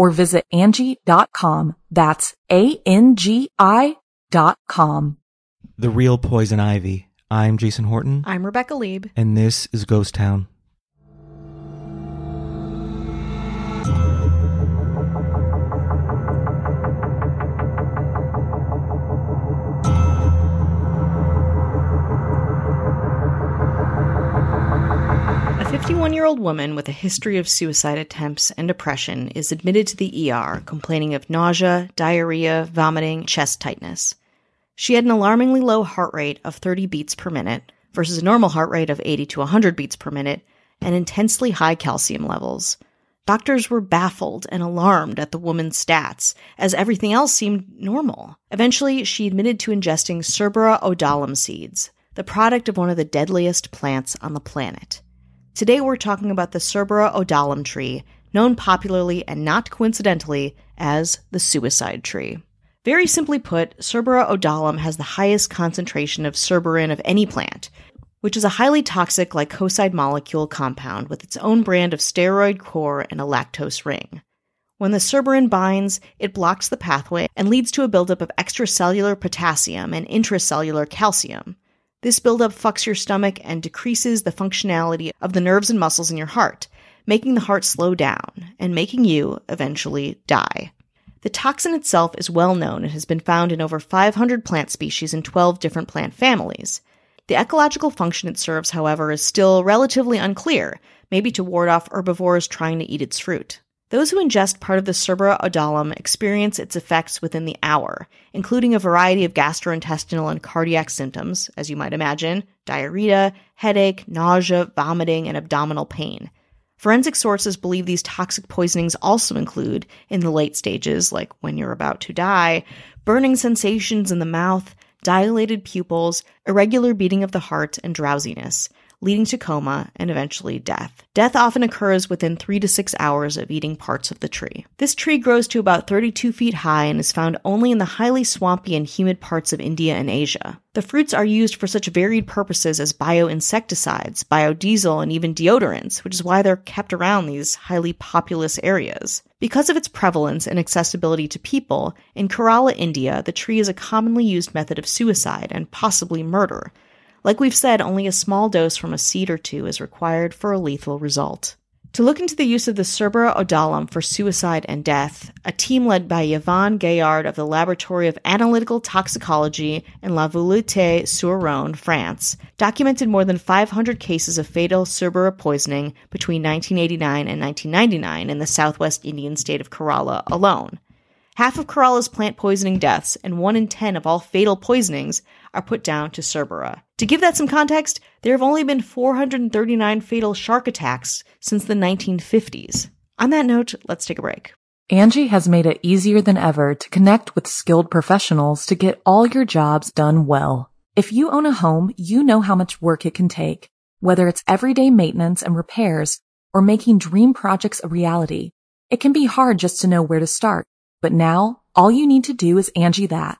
or visit Angie.com. That's A-N-G-I dot com. The Real Poison Ivy. I'm Jason Horton. I'm Rebecca Leib. And this is Ghost Town. 51 year old woman with a history of suicide attempts and depression is admitted to the ER complaining of nausea, diarrhea, vomiting, chest tightness. She had an alarmingly low heart rate of 30 beats per minute versus a normal heart rate of 80 to 100 beats per minute and intensely high calcium levels. Doctors were baffled and alarmed at the woman's stats, as everything else seemed normal. Eventually, she admitted to ingesting Cerbera odollam seeds, the product of one of the deadliest plants on the planet. Today we're talking about the Cerbera odollam tree, known popularly and not coincidentally as the suicide tree. Very simply put, Cerbera odollam has the highest concentration of cerberin of any plant, which is a highly toxic glycoside molecule compound with its own brand of steroid core and a lactose ring. When the cerberin binds, it blocks the pathway and leads to a buildup of extracellular potassium and intracellular calcium. This buildup fucks your stomach and decreases the functionality of the nerves and muscles in your heart, making the heart slow down and making you eventually die. The toxin itself is well known and has been found in over 500 plant species in 12 different plant families. The ecological function it serves, however, is still relatively unclear, maybe to ward off herbivores trying to eat its fruit. Those who ingest part of the Cerbera odollam experience its effects within the hour, including a variety of gastrointestinal and cardiac symptoms, as you might imagine diarrhea, headache, nausea, vomiting, and abdominal pain. Forensic sources believe these toxic poisonings also include, in the late stages, like when you're about to die, burning sensations in the mouth, dilated pupils, irregular beating of the heart, and drowsiness leading to coma and eventually death. Death often occurs within three to six hours of eating parts of the tree. This tree grows to about 32 feet high and is found only in the highly swampy and humid parts of India and Asia. The fruits are used for such varied purposes as bioinsecticides, biodiesel, and even deodorants, which is why they're kept around these highly populous areas. Because of its prevalence and accessibility to people, in Kerala, India, the tree is a commonly used method of suicide and possibly murder. Like we've said, only a small dose from a seed or two is required for a lethal result. To look into the use of the Cerbera odollam for suicide and death, a team led by Yvonne Gaillard of the Laboratory of Analytical Toxicology in La Voulte sur Rhône, France, documented more than 500 cases of fatal Cerbera poisoning between 1989 and 1999 in the southwest Indian state of Kerala alone. Half of Kerala's plant poisoning deaths and 1 in 10 of all fatal poisonings are put down to Cerbera. To give that some context, there have only been 439 fatal shark attacks since the 1950s. On that note, let's take a break. Angie has made it easier than ever to connect with skilled professionals to get all your jobs done well. If you own a home, you know how much work it can take, whether it's everyday maintenance and repairs or making dream projects a reality. It can be hard just to know where to start, but now all you need to do is Angie that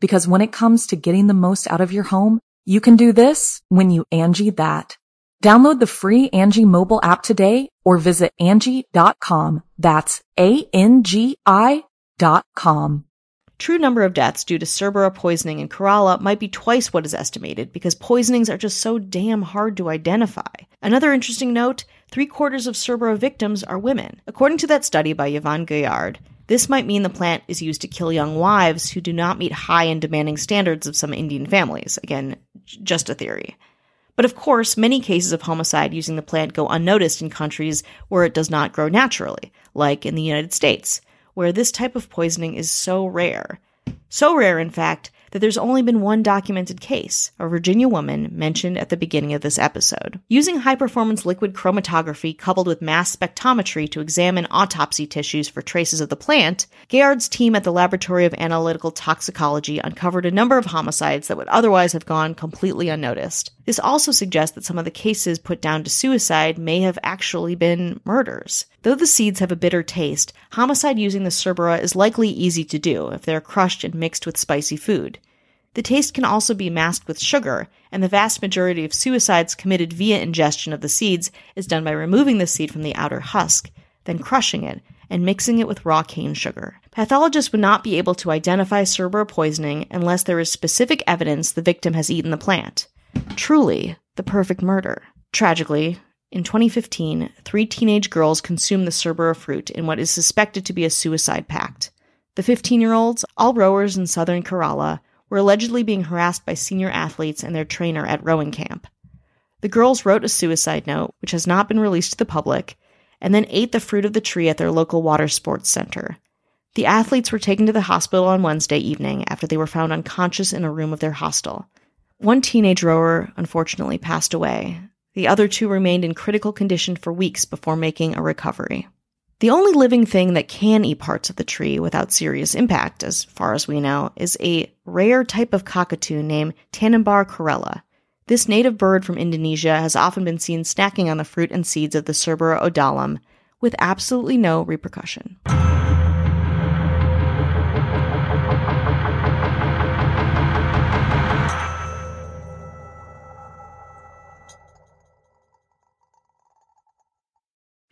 Because when it comes to getting the most out of your home, you can do this when you Angie that. Download the free Angie mobile app today or visit Angie.com. That's A-N-G-I dot com. True number of deaths due to Cerbera poisoning in Kerala might be twice what is estimated because poisonings are just so damn hard to identify. Another interesting note, three quarters of Cerbera victims are women. According to that study by Yvonne Gaillard, this might mean the plant is used to kill young wives who do not meet high and demanding standards of some Indian families. Again, just a theory. But of course, many cases of homicide using the plant go unnoticed in countries where it does not grow naturally, like in the United States, where this type of poisoning is so rare. So rare, in fact, that there's only been one documented case, a Virginia woman mentioned at the beginning of this episode. Using high performance liquid chromatography coupled with mass spectrometry to examine autopsy tissues for traces of the plant, Gaillard's team at the Laboratory of Analytical Toxicology uncovered a number of homicides that would otherwise have gone completely unnoticed. This also suggests that some of the cases put down to suicide may have actually been murders. Though the seeds have a bitter taste, homicide using the cerbera is likely easy to do if they're crushed and mixed with spicy food. The taste can also be masked with sugar, and the vast majority of suicides committed via ingestion of the seeds is done by removing the seed from the outer husk, then crushing it and mixing it with raw cane sugar. Pathologists would not be able to identify cerbera poisoning unless there is specific evidence the victim has eaten the plant. Truly, the perfect murder. Tragically, in 2015, three teenage girls consumed the cerbera fruit in what is suspected to be a suicide pact. The 15 year olds, all rowers in southern Kerala, were allegedly being harassed by senior athletes and their trainer at rowing camp. The girls wrote a suicide note, which has not been released to the public, and then ate the fruit of the tree at their local water sports center. The athletes were taken to the hospital on Wednesday evening after they were found unconscious in a room of their hostel. One teenage rower unfortunately passed away. The other two remained in critical condition for weeks before making a recovery. The only living thing that can eat parts of the tree without serious impact, as far as we know, is a rare type of cockatoo named Tanimbar corella. This native bird from Indonesia has often been seen snacking on the fruit and seeds of the Cerbera odollam with absolutely no repercussion.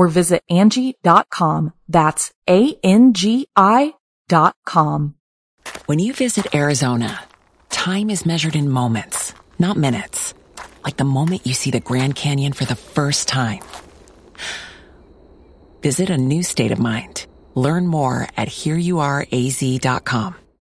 or visit Angie.com. That's A-N-G-I dot com. When you visit Arizona, time is measured in moments, not minutes. Like the moment you see the Grand Canyon for the first time. Visit a new state of mind. Learn more at hereyouareaz.com.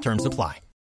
Terms apply.